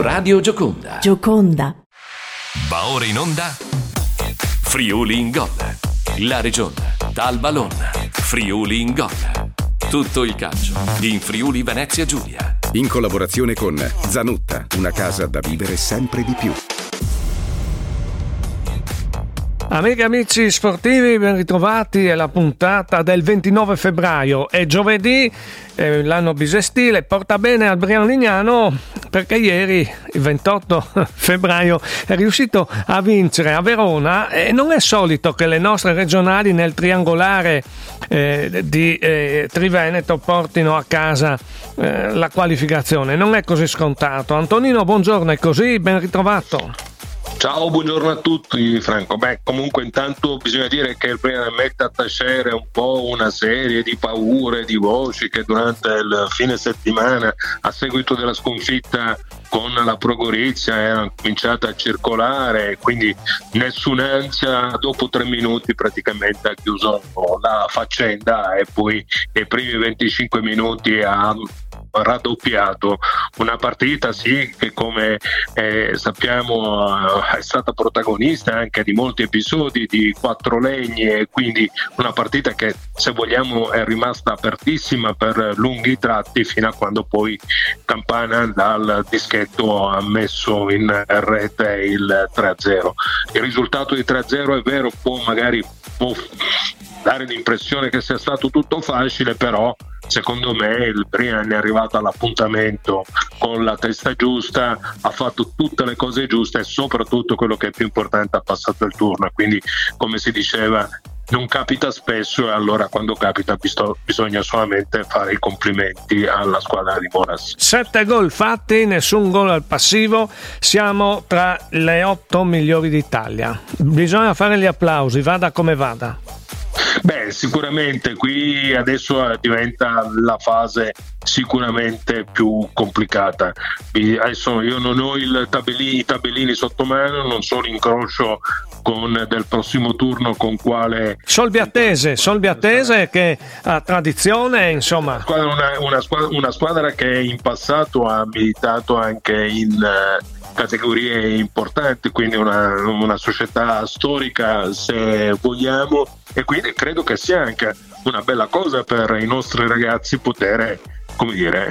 Radio Gioconda. Gioconda. Va ora in onda. Friuli in gol. La regione. Dal Ballon. Friuli in gol. Tutto il calcio in Friuli Venezia Giulia. In collaborazione con Zanutta, una casa da vivere sempre di più. Amiche e amici sportivi, ben ritrovati. È la puntata del 29 febbraio. È giovedì, eh, l'anno bisestile. Porta bene al Brian Lignano perché ieri, il 28 febbraio, è riuscito a vincere a Verona. E non è solito che le nostre regionali nel triangolare eh, di eh, Triveneto portino a casa eh, la qualificazione. Non è così scontato. Antonino, buongiorno, è così? Ben ritrovato. Ciao, buongiorno a tutti Franco. Beh, comunque intanto bisogna dire che il Brian mette a tacere un po' una serie di paure, di voci che durante il fine settimana a seguito della sconfitta con la Progorizia erano cominciate a circolare, quindi nessun'ansia, dopo tre minuti praticamente ha chiuso la faccenda e poi nei primi 25 minuti ha raddoppiato. Una partita sì che come eh, sappiamo eh, è stata protagonista anche di molti episodi di quattro legni e quindi una partita che se vogliamo è rimasta apertissima per lunghi tratti fino a quando poi Campana dal dischetto ha messo in rete il 3-0 il risultato di 3-0 è vero può magari può dare l'impressione che sia stato tutto facile però secondo me il Brian è arrivato all'appuntamento con la testa giusta, ha fatto tutte le cose giuste e soprattutto quello che è più importante ha passato il turno. Quindi come si diceva non capita spesso e allora quando capita bisogna solamente fare i complimenti alla squadra di Moras. Sette gol fatti, nessun gol al passivo, siamo tra le otto migliori d'Italia. Bisogna fare gli applausi, vada come vada. Beh, sicuramente qui adesso diventa la fase sicuramente più complicata. Adesso io non ho tabellini, i tabellini sotto mano, non so l'incrocio con, del prossimo turno con quale Solvi attese, Solvi attese che ha tradizione insomma una, una, squadra, una squadra che in passato ha militato anche in uh, categorie importanti, quindi una, una società storica se vogliamo e quindi credo che sia anche una bella cosa per i nostri ragazzi poter come dire,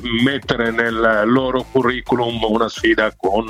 mettere nel loro curriculum una sfida con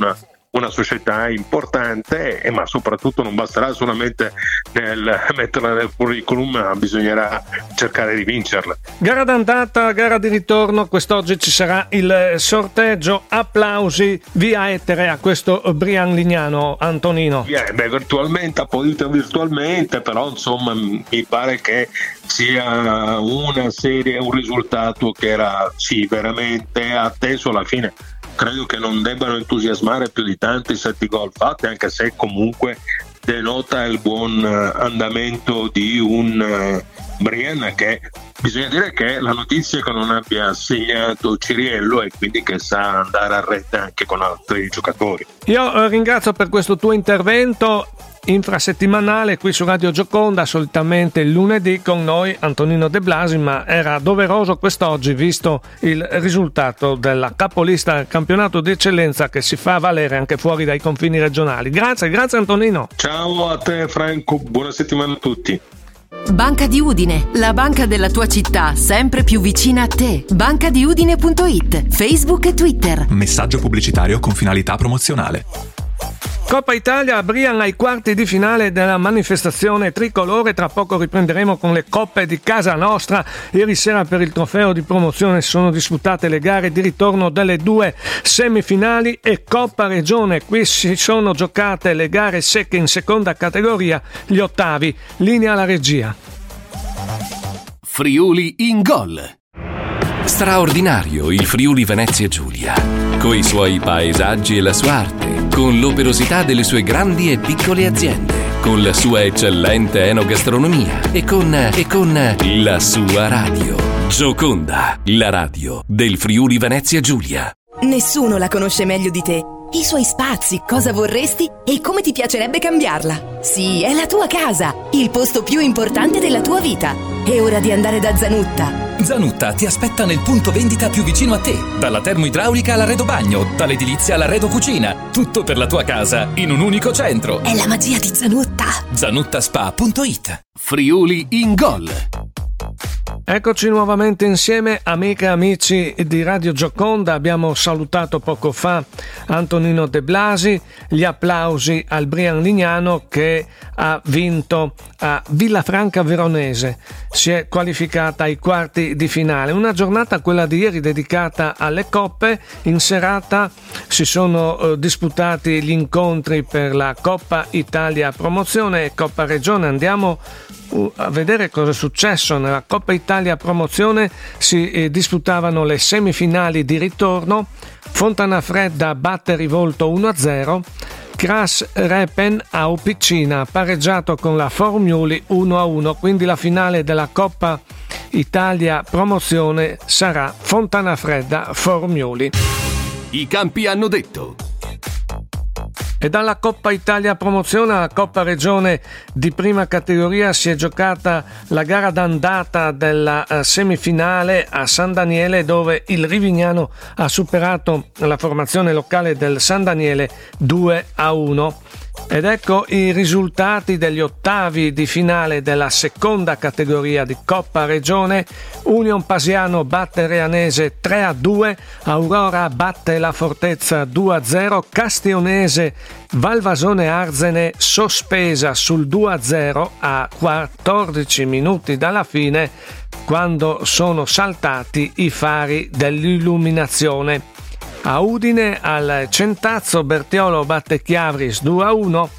una società importante, ma soprattutto non basterà solamente nel metterla nel curriculum, ma bisognerà cercare di vincerla. Gara d'andata, gara di ritorno, quest'oggi ci sarà il sorteggio. Applausi via etere a questo Brian Lignano, Antonino. Yeah, beh, virtualmente, applaudito virtualmente, però insomma mi pare che sia una serie, un risultato che era sì, veramente atteso alla fine credo che non debbano entusiasmare più di tanto i sette gol fatti, anche se comunque denota il buon eh, andamento di un uh, Brianna che bisogna dire che la notizia è che non abbia segnato Ciriello e quindi che sa andare a rete anche con altri giocatori. Io eh, ringrazio per questo tuo intervento infrasettimanale qui su Radio Gioconda, solitamente il lunedì con noi Antonino De Blasi, ma era doveroso quest'oggi visto il risultato della capolista del campionato di eccellenza che si fa valere anche fuori dai confini regionali. Grazie, grazie Antonino. Ciao a te Franco, buona settimana a tutti. Banca di Udine, la banca della tua città, sempre più vicina a te. Bancadiudine.it, Facebook e Twitter. Messaggio pubblicitario con finalità promozionale. Coppa Italia, Brian ai quarti di finale della manifestazione tricolore. Tra poco riprenderemo con le coppe di casa nostra. Ieri sera per il trofeo di promozione sono disputate le gare di ritorno delle due semifinali e Coppa Regione. Qui si sono giocate le gare secche in seconda categoria, gli ottavi. Linea alla regia. Friuli in gol. Straordinario il Friuli Venezia Giulia, coi suoi paesaggi e la sua arte con l'operosità delle sue grandi e piccole aziende, con la sua eccellente enogastronomia e con, e con la sua radio. Gioconda, la radio del Friuli Venezia Giulia. Nessuno la conosce meglio di te. I suoi spazi, cosa vorresti e come ti piacerebbe cambiarla. Sì, è la tua casa, il posto più importante della tua vita. È ora di andare da Zanutta. Zanutta ti aspetta nel punto vendita più vicino a te. Dalla termoidraulica all'arredo bagno, dall'edilizia all'arredo cucina. Tutto per la tua casa in un unico centro. È la magia di Zanutta. Zanuttaspa.it Friuli in gol. Eccoci nuovamente insieme, amiche e amici di Radio Gioconda. Abbiamo salutato poco fa Antonino De Blasi, gli applausi al Brian Lignano che ha vinto a Villafranca Veronese. Si è qualificata ai quarti di finale. Una giornata, quella di ieri, dedicata alle coppe. In serata si sono eh, disputati gli incontri per la Coppa Italia Promozione e Coppa Regione. Andiamo a vedere cosa è successo. Nella Coppa Italia promozione si eh, disputavano le semifinali di ritorno. Fontana Fredda batte Rivolto 1-0 Cras Repen a Opicina pareggiato con la Formiuli 1-1 quindi la finale della Coppa Italia promozione sarà Fontana Fredda Formiuli I campi hanno detto e dalla Coppa Italia promozione alla Coppa Regione di prima categoria si è giocata la gara d'andata della eh, semifinale a San Daniele dove il Rivignano ha superato la formazione locale del San Daniele 2 a 1. Ed ecco i risultati degli ottavi di finale della seconda categoria di Coppa Regione. Union Pasiano batte Reanese 3 a 2, Aurora batte la Fortezza 2 a 0, Castionese Valvasone Arzene sospesa sul 2 a 0 a 14 minuti dalla fine quando sono saltati i fari dell'illuminazione. A Udine al Centazzo Bertiolo batte Chiavris 2 a 1,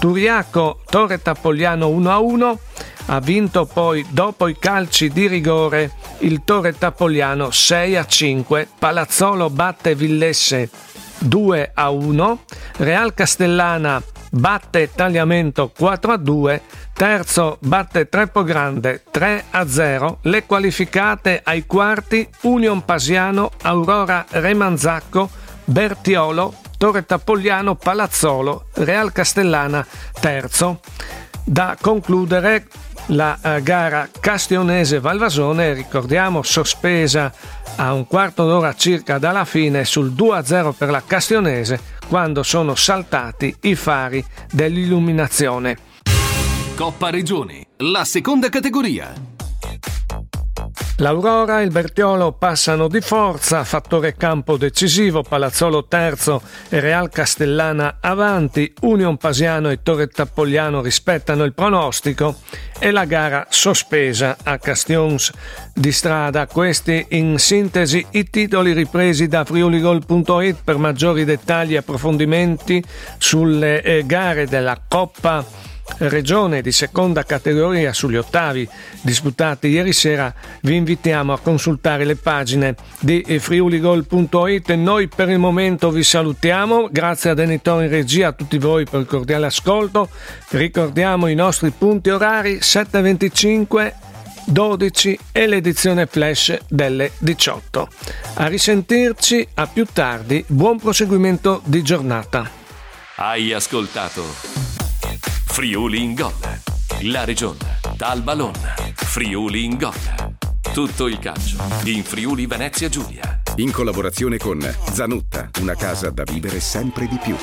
Turiaco Torre Tappogliano 1 a 1, ha vinto poi dopo i calci di rigore il Torre Tappogliano 6 a 5, Palazzolo batte Villesse 2 a 1, Real Castellana batte Tagliamento 4 a 2, terzo batte Treppo Grande 3 a 0, le qualificate ai quarti Union Pasiano, Aurora Remanzacco, Bertiolo, Torre Tappogliano, Palazzolo, Real Castellana terzo. Da concludere la eh, gara Castionese-Valvasone, ricordiamo sospesa a un quarto d'ora circa dalla fine sul 2-0 per la Castionese quando sono saltati i fari dell'illuminazione. Coppa Regione, la seconda categoria. L'Aurora e il Bertiolo passano di forza, fattore campo decisivo, Palazzolo terzo e Real Castellana avanti, Union Pasiano e Torre Tappogliano rispettano il pronostico e la gara sospesa a Castions di strada. Questi in sintesi i titoli ripresi da friuligol.it per maggiori dettagli e approfondimenti sulle eh, gare della Coppa regione di seconda categoria sugli ottavi disputati ieri sera, vi invitiamo a consultare le pagine di friuligol.it. Noi per il momento vi salutiamo, grazie ad Enitore in regia, a tutti voi per il cordiale ascolto. Ricordiamo i nostri punti orari 7.25 12 e l'edizione flash delle 18. A risentirci a più tardi, buon proseguimento di giornata. Hai ascoltato Friuli in gol. La regione, dal ballone. Friuli in gol. Tutto il calcio in Friuli Venezia Giulia. In collaborazione con Zanutta, una casa da vivere sempre di più.